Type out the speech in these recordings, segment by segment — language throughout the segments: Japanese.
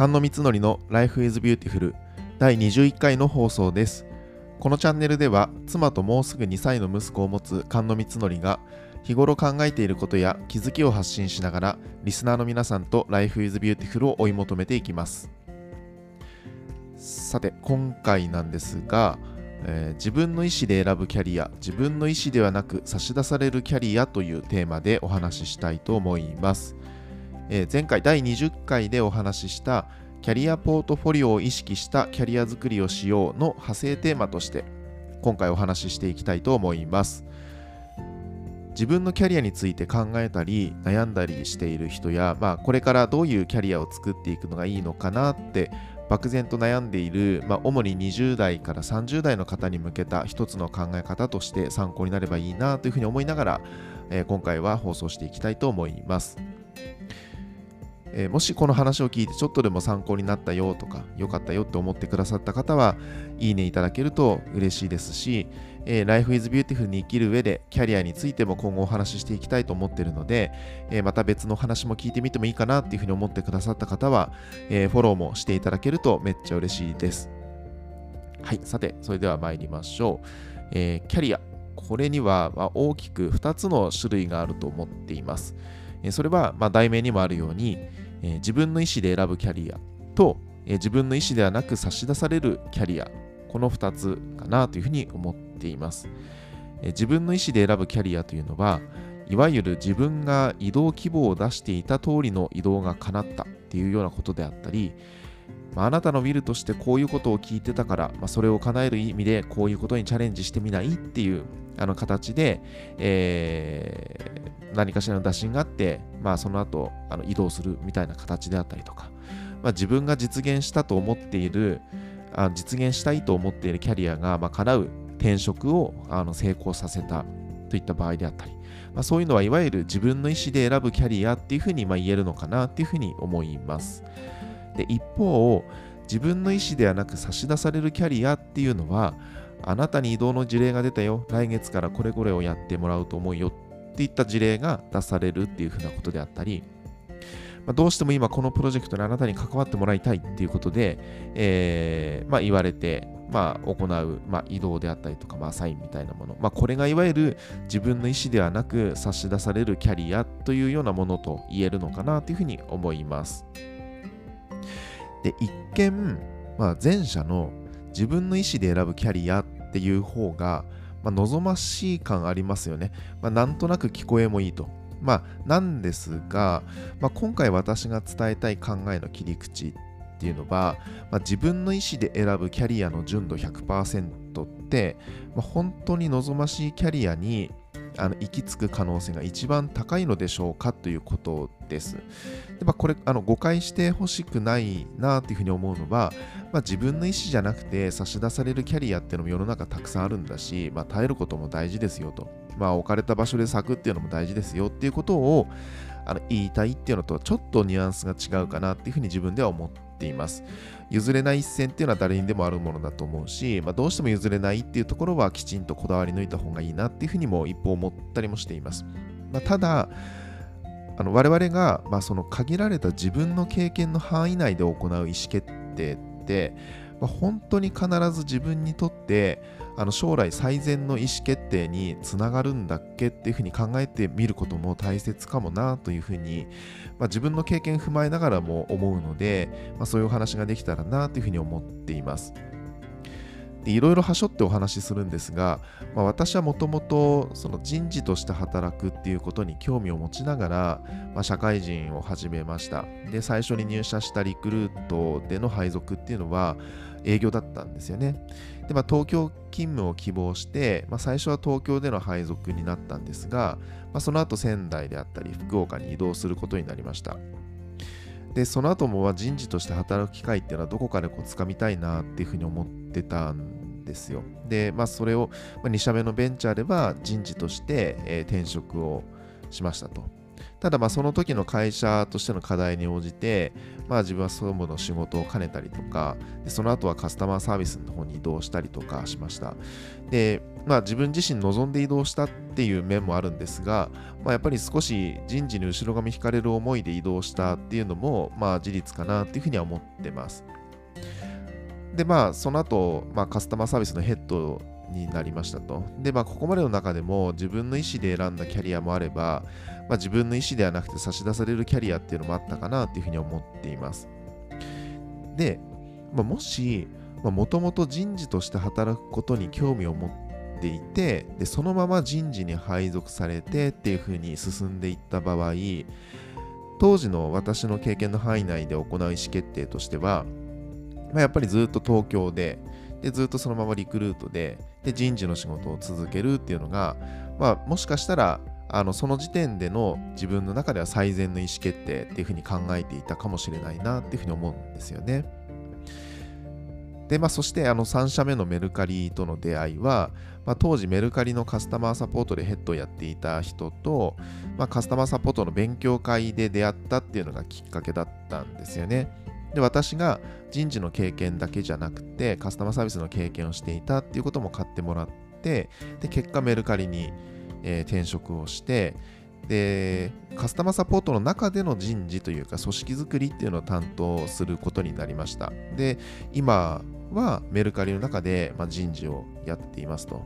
菅野光則の Life is Beautiful 第21回の放送です。このチャンネルでは妻ともうすぐ2歳の息子を持つ菅野光則が日頃考えていることや気づきを発信しながらリスナーの皆さんと Life is Beautiful を追い求めていきます。さて、今回なんですが、えー自分の意思で選ぶキャリア、自分の意思ではなく差し出されるキャリアというテーマでお話ししたいと思います。えー前回第20回でお話ししたキャリアポートフォリオを意識したキャリア作りをしようの派生テーマとして今回お話ししていきたいと思います。自分のキャリアについて考えたり悩んだりしている人や、まあ、これからどういうキャリアを作っていくのがいいのかなって漠然と悩んでいる、まあ、主に20代から30代の方に向けた一つの考え方として参考になればいいなというふうに思いながら、えー今回は放送していきたいと思います。えーもしこの話を聞いてちょっとでも参考になったよとか良かったよって思ってくださった方はいいねいただけると嬉しいですし、えー Life is Beautiful に生きる上でキャリアについても今後お話ししていきたいと思っているので、えーまた別の話も聞いてみてもいいかなっていうふうに思ってくださった方は、えーフォローもしていただけるとめっちゃ嬉しいです。はい、さて、それでは参りましょう。えーキャリア。これにはま大きく2つの種類があると思っています。それはまあ題名にもあるように、えー自分の意思で選ぶキャリアと、えー自分の意思ではなく差し出されるキャリア。この2つかなというふうに思っています。えー自分の意思で選ぶキャリアというのは、いわゆる自分が移動希望を出していた通りの移動が叶ったっていうようなことであったり、まあなたのウィルとしてこういうことを聞いてたから、まあ、それを叶える意味でこういうことにチャレンジしてみないっていうあの形で、え何かしらの打診があって、まあ、その後あの移動するみたいな形であったりとか、まあ、自分が実現したと思っているあ実現したいと思っているキャリアが、まあ、叶う転職をあの成功させたといった場合であったり、まあ、そういうのはいわゆる自分の意思で選ぶキャリアっていうふうにまあ言えるのかなっていうふうに思います。で一方自分の意思ではなく差し出されるキャリアっていうのはあなたに移動の事例が出たよ来月からこれこれをやってもらうと思うよっていった事例が出されるっていうふうなことであったり、まあ、どうしても今このプロジェクトにあなたに関わってもらいたいっていうことで、えーまあ、言われて、まあ、行う、まあ、移動であったりとか、まあ、サインみたいなもの、まあ、これがいわゆる自分の意思ではなく差し出されるキャリアというようなものと言えるのかなというふうに思います。で一見、まあ、前者の自分の意思で選ぶキャリアっていう方が、まあ、望ましい感ありますよね。まあ、なんとなく聞こえもいいと。まあ、なんですが、まあ、今回私が伝えたい考えの切り口っていうのは、まあ、自分の意思で選ぶキャリアの純度100%って、まあ、本当に望ましいキャリアにあの行き着く可能性が一番高いのでしょうかということです。でまあ、これあの誤解してほしくないなというふうに思うのは、まあ、自分の意思じゃなくて差し出されるキャリアっていうのも世の中たくさんあるんだし、まあ、耐えることも大事ですよと、まあ、置かれた場所で咲くっていうのも大事ですよっていうことをあの言いたいっていうのとちょっとニュアンスが違うかなっていうふうに自分では思っています。譲れない一線っていうのは誰にでもあるものだと思うし、まあ、どうしても譲れないっていうところはきちんとこだわり抜いた方がいいなっていうふうにも一方思ったりもしています。まあ、ただ、あの我々が、まあ、その限られた自分の経験の範囲内で行う意思決定って、まあ、本当に必ず自分にとってあの将来最善の意思決定につながるんだっけっていうふうに考えてみることも大切かもなというふうに、まあ、自分の経験踏まえながらも思うので、まあ、そういうお話ができたらなというふうに思っています。いろいろはしょってお話しするんですが、まあ、私はもともとその人事として働くっていうことに興味を持ちながら、まあ、社会人を始めました。で最初に入社したリクルートでの配属っていうのは営業だったんですよね。で、まあ、東京勤務を希望して、まあ、最初は東京での配属になったんですが、まあ、その後仙台であったり福岡に移動することになりました。でその後もは人事として働く機会っていうのはどこかでこう掴みたいなっていうふうに思ってたんですよ。で、まあ、それを、まあ、2社目のベンチャーでは人事として、えー転職をしましたと。ただまあその時の会社としての課題に応じて、まあ、自分は総務の仕事を兼ねたりとかでその後はカスタマーサービスの方に移動したりとかしました。で、まあ、自分自身望んで移動したっていう面もあるんですが、まあ、やっぱり少し人事に後ろ髪引かれる思いで移動したっていうのも、まあ、事実かなっていうふうには思ってます。でまあその後、まあカスタマーサービスのヘッドになりましたと。で、まあ、ここまでの中でも自分の意思で選んだキャリアもあれば、まあ、自分の意思ではなくて差し出されるキャリアっていうのもあったかなっていうふうに思っています。で、まあ、もし、もともと人事として働くことに興味を持っていてで、そのまま人事に配属されてっていうふうに進んでいった場合、当時の私の経験の範囲内で行う意思決定としては、まあ、やっぱりずっと東京で、でずっとそのままリクルートでで人事の仕事を続けるっていうのが、まあ、もしかしたらあのその時点での自分の中では最善の意思決定っていうふうに考えていたかもしれないなっていうふうに思うんですよね。で、まあ、そしてあの3社目のメルカリとの出会いは、まあ、当時メルカリのカスタマーサポートでヘッドをやっていた人と、まあ、カスタマーサポートの勉強会で出会ったっていうのがきっかけだったんですよね。で、私が人事の経験だけじゃなくて、カスタマーサービスの経験をしていたっていうことも買ってもらって、で、結果メルカリに、えー、転職をして、で、カスタマーサポートの中での人事というか、組織づくりっていうのを担当することになりました。で、今はメルカリの中で、まあ、人事をやっていますと。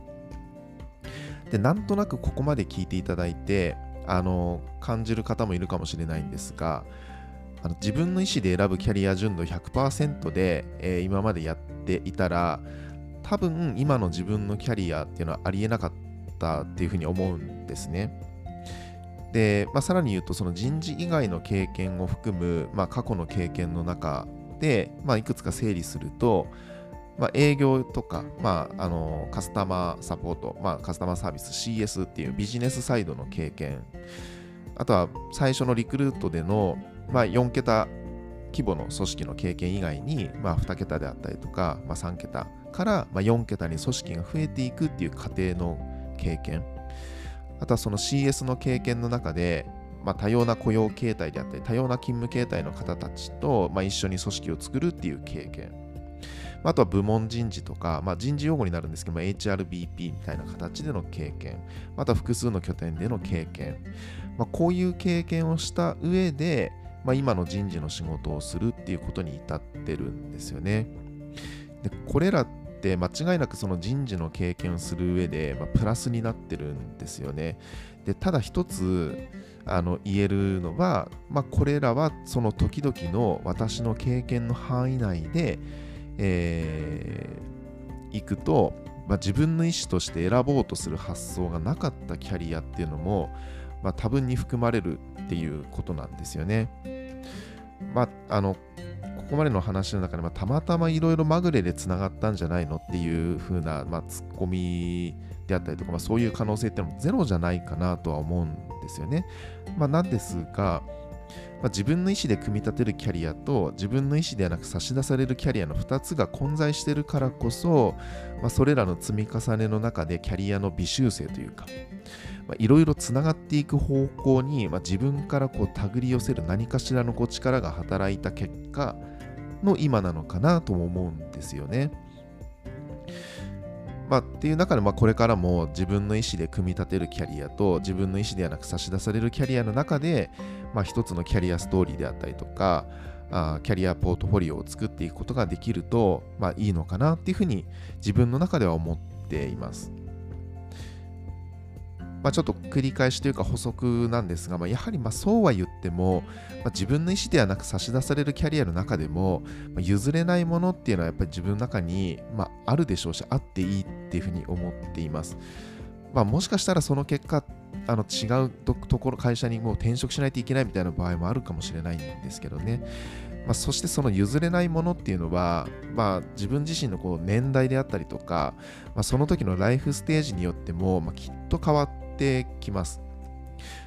で、なんとなくここまで聞いていただいて、あの、感じる方もいるかもしれないんですが、あの自分の意思で選ぶキャリア純度100%で、えー、今までやっていたら多分今の自分のキャリアっていうのはありえなかったっていうふうに思うんですね。で、まあ、さらに言うとその人事以外の経験を含む、まあ、過去の経験の中で、まあ、いくつか整理すると、まあ、営業とか、まあ、あのカスタマーサポート、まあ、カスタマーサービス CS っていうビジネスサイドの経験あとは最初のリクルートでのまあ、4桁規模の組織の経験以外に、まあ、2桁であったりとか、まあ、3桁から、ま、4桁に組織が増えていくっていう過程の経験。あとはその CS の経験の中で、まあ、多様な雇用形態であったり多様な勤務形態の方たちと、まあ、一緒に組織を作るっていう経験。あとは部門人事とか、まあ、人事用語になるんですけども HRBP みたいな形での経験。また複数の拠点での経験、ま、こういう経験をした上で、まあ、今の人事の仕事をするっていうことに至ってるんですよね。でこれらって間違いなくその人事の経験をする上で、まあ、プラスになってるんですよね。でただ一つあの言えるのは、まあ、これらはその時々の私の経験の範囲内で、えー、行くと、まあ、自分の意思として選ぼうとする発想がなかったキャリアっていうのも、まあ、多分に含まれるっていうことなんですよね。まあ、あの、ここまでの話の中で、まあ、たまたまいろいろまぐれでつながったんじゃないのっていう風な、まあ、ツッコミであったりとか、まあ、そういう可能性っていうのもゼロじゃないかなとは思うんですよね。まあ、なんですが、まあ、自分の意思で組み立てるキャリアと自分の意思ではなく差し出されるキャリアの2つが混在しているからこそ、まあ、それらの積み重ねの中でキャリアの微修正というか、いろいろつながっていく方向に、まあ、自分からこう手繰り寄せる何かしらのこう力が働いた結果の今なのかなとも思うんですよね。まあ、っていう中で、まあ、これからも自分の意思で組み立てるキャリアと自分の意思ではなく差し出されるキャリアの中で、まあ、一つのキャリアストーリーであったりとかあキャリアポートフォリオを作っていくことができると、まあ、いいのかなっていうふうに自分の中では思っています。まあ、ちょっと繰り返しというか補足なんですが、まあ、やはりまそうは言っても、まあ、自分の意思ではなく差し出されるキャリアの中でも、ま譲れないものっていうのはやっぱり自分の中に、まあ、るでしょうし、あっていいっていうふうに思っています。ま、もしかしたらその結果、あの違うところ、会社にもう転職しないといけないみたいな場合もあるかもしれないんですけどね。まあ、そしてその譲れないものっていうのは、まあ、自分自身のこう年代であったりとか、まあ、その時のライフステージによっても、まあ、きっと変わってってきます。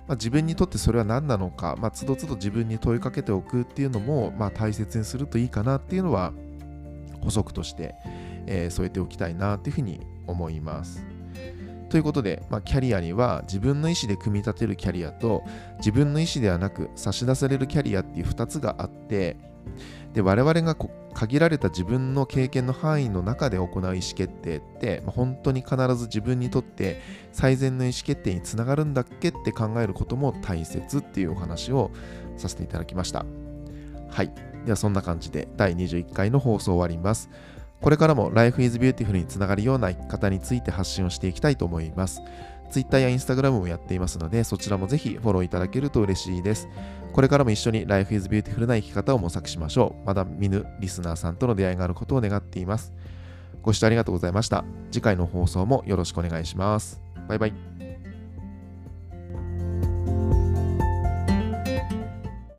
まあ、自分にとってそれは何なのか、まあ、つどつど自分に問いかけておくっていうのも、まあ、大切にするといいかなっていうのは補足として、えー、添えておきたいなっていうふうに思います。ということで、まあ、キャリアには自分の意思で組み立てるキャリアと自分の意思ではなく差し出されるキャリアっていう2つがあってで我々が限られた自分の経験の範囲の中で行う意思決定って、まあ、本当に必ず自分にとって最善の意思決定につながるんだっけって考えることも大切っていうお話をさせていただきました。はい。ではそんな感じで第21回の放送終わります。これからも Life is Beautiful につながるような生き方について発信をしていきたいと思います。Twitter や Instagram もやっていますので、そちらもぜひフォローいただけると嬉しいです。これからも一緒に Life is Beautiful な生き方を模索しましょう。まだ見ぬリスナーさんとの出会いがあることを願っています。ご視聴ありがとうございました。次回の放送もよろしくお願いします。バイバイ。